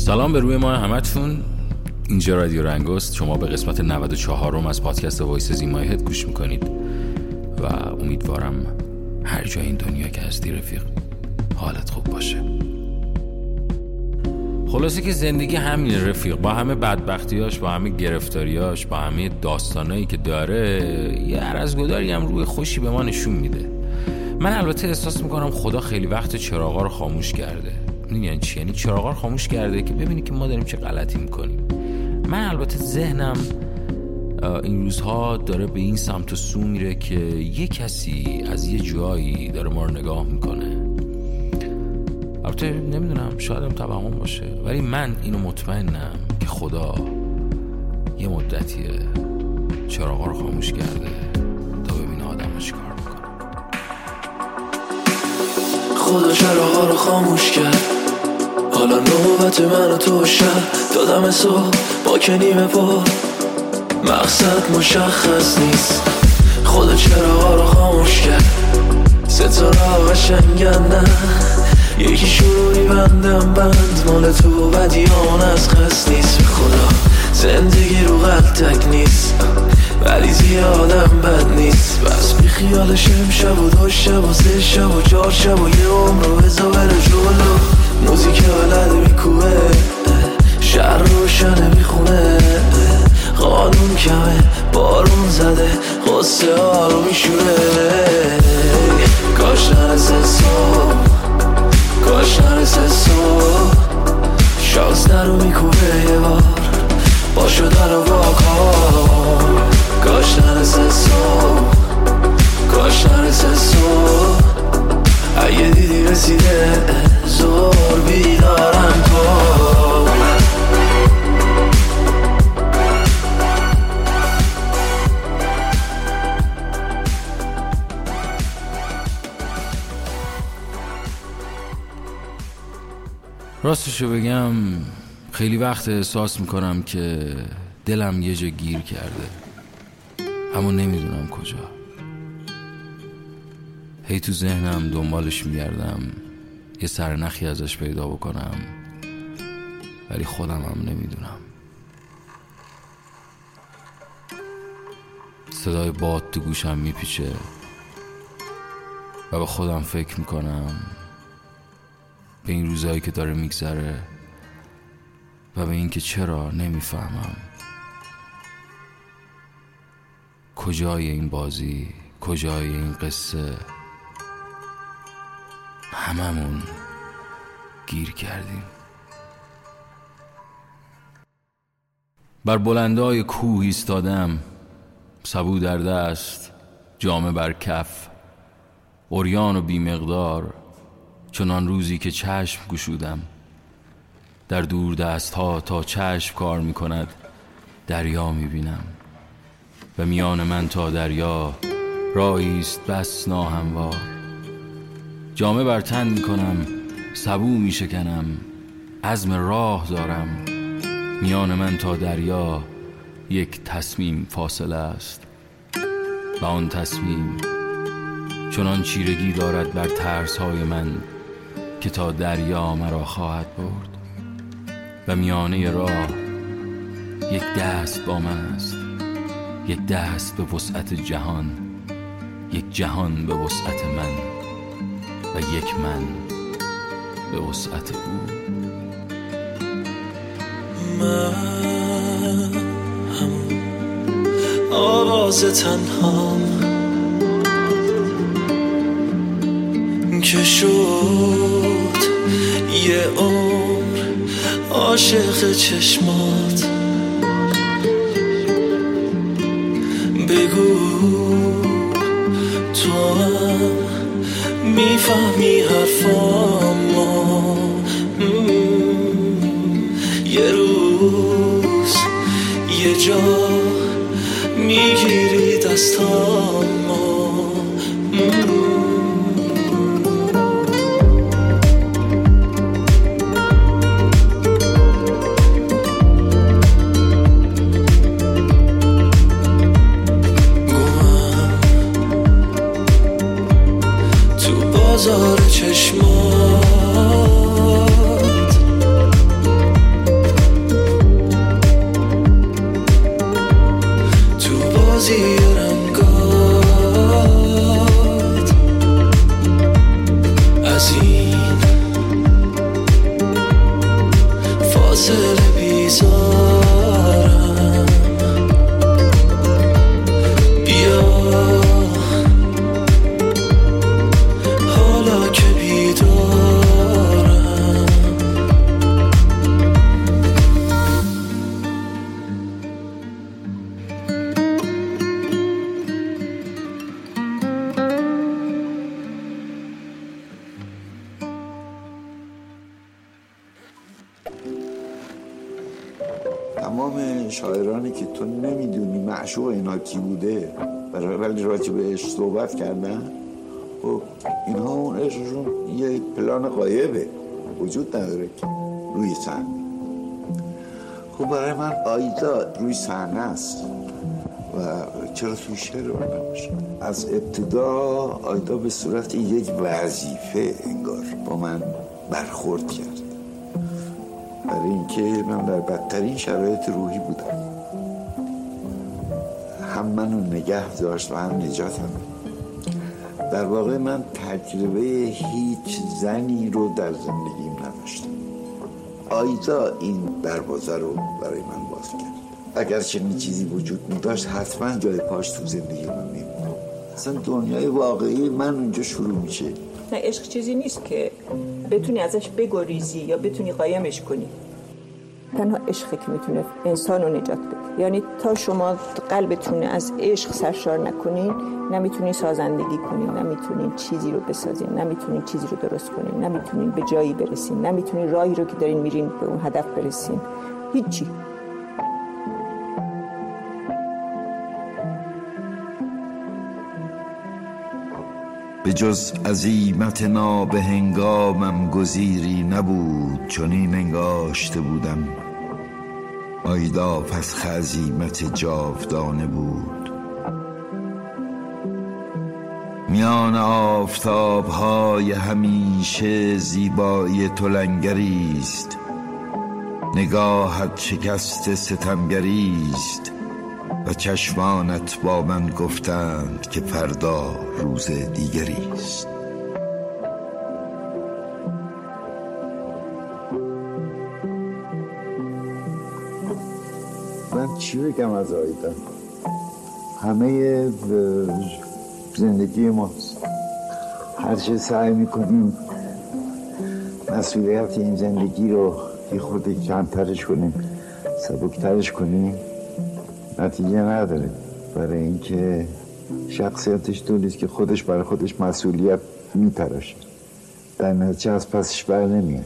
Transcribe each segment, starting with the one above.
سلام به روی ما همتون. اینجا رادیو رنگست شما به قسمت 94 م از پادکست وایس زیمای هد گوش می‌کنید و امیدوارم هر جای این دنیا که هستی رفیق حالت خوب باشه. خلاصه که زندگی همین رفیق. با همه بدبختیاش با همه گرفتاریاش با همه داستانایی که داره یه گداری هم روی خوشی به ما نشون میده. من البته احساس می‌کنم خدا خیلی وقت چراغا رو خاموش کرده. یعنی چی؟ یعنی چراغا رو خاموش کرده که ببینی که ما داریم چه غلطی می‌کنیم. من البته ذهنم این روزها داره به این سمت و سو میره که یه کسی از یه جایی داره ما رو نگاه می‌کنه. البته نمی‌دونم شاید هم توهم باشه. ولی من اینو مطمئنم که خدا یه مدتیه چراغا رو خاموش کرده تا ببینه آدم کار می‌کنه. خدا چراغا رو خاموش کرد. حالا نوبت من و تو شب دادم صبح با کنیم پر مقصد مشخص نیست. خدا چراغا رو خاموش کرد. ستاره قشنگن نه. یکی شروعی بندم بند. مال تو بدیان از خست نیست. به خدا زندگی رو غلطک نیست. ولی زیادم بد نیست. بس بی خیال شب و دو شب و سه شب و چار شب و یه عمر رو بزا بره جلو. موزیک بلد میکوه شهر روشنه می‌خونه. قانون کمه. بارون زده. غصه ها رو میشونه کاش نرسه صبح کاش نرسه صبح شازده رو میکوبه یه بار. باشو در و کاش نرسه صبح کاش نرسه راستشو بگم خیلی وقت احساس می‌کنم که دلم یه جا گیر کرده. اما نمی‌دونم کجا. هی تو ذهنم دنبالش میگردم. یه سرنخی ازش پیدا بکنم. ولی خودم هم نمی‌دونم. صدای باد تو گوشم میپیچه. و به خودم فکر می‌کنم. به این روزهایی که داره میگذره و به اینکه چرا نمی‌فهمم. کجای این بازی؟ کجای این قصه؟ هممون گیر کردیم. بر بلندای کوه ایستادم. سبو در دست جامه بر کف. اوریان و بیمقدار. چنان روزی که چشم گشودم. در دور دست ها تا چشم کار می کند دریا می بینم و میان من تا دریا رایی است بس ناهموار. جامه بر تن می کنم سبو می شکنم عزم راه دارم. میان من تا دریا یک تصمیم فاصله است. و آن تصمیم چنان چیرگی دارد بر ترس های من. که تا دریا مرا خواهد برد. و میانه راه یک دست با من است یک دست به وسعت جهان یک جهان به وسعت من و یک من به وسعت او. من هم آواز تنهام که شد. عمر عاشق چشمات. بگو تو هم می‌فهمی حرفامو. یه روز یه جا می‌گیری دستامو. بازار چشمات. تمام شاعرانی که تو نمی‌دونی معشوق اینا کی بوده ولی راجع به صحبت کردن خب اینها اون عشقشون یه پلان قایبه وجود نداره که روی صحنه. خب برای من آیدا روی صحنه است و چرا توی شعر نباشه؟ از ابتدا آیدا به صورت یک وظیفه انگار با من برخورد کرد. برای اینکه من در بدترین شرایط روحی بودم. هم منو نگه داشت و هم نجاتم. در واقع من تجربه هیچ زنی رو در زندگیم نداشتم. آیدا این دروازه رو برای من باز کرد. اگر چنین چیزی وجود می داشت حتما جای پاش تو زندگی من میمون اصلا دنیای واقعی من اونجا شروع میشه. نه عشق چیزی نیست که بتونی ازش بگریزی یا بتونی قایمش کنی. تنها عشقی که می‌تونه انسان رو نجات بده. یعنی تا شما قلبتون از عشق سرشار نکنین نمی‌تونین سازندگی کنین نمی‌تونین چیزی رو بسازین نمی‌تونین چیزی رو درست کنین نمی‌تونین به جایی برسین نمی‌تونین راهی رو که دارین میرین به اون هدف برسین. هیچی. به جز عزیمت به هنگامم گزیری نبود چون این انگاشته بودم. آیدا پس خزیمت جاودانه بود. میان آفتاب های همیشه زیبایی تو است. نگاهت شکست ستمگری است. چشمانت با من گفتند که فردا روز دیگری است. من چی بگم از آیدا؟ همه زندگی ماست. هر چه سعی می‌کنیم مسئولیت این زندگی رو یه خورده کمترش کنیم سبکترش کنیم. نتیجه نداره. برای اینکه شخصیتش طوریست که خودش برای خودش مسئولیت میتراشه. در نتیجه از پسش بر نمیاد.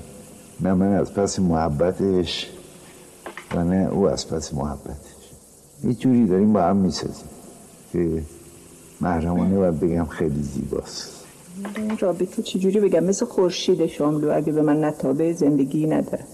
نه من از پس محبتش و نه او از پس محبتش. یه جوری داریم با هم می‌سازیم که محرمانه باید بگم خیلی زیباست. این رابطه چجوری بگم؟ مثل خورشید شاملو اگه به من نتابه زندگی نداره.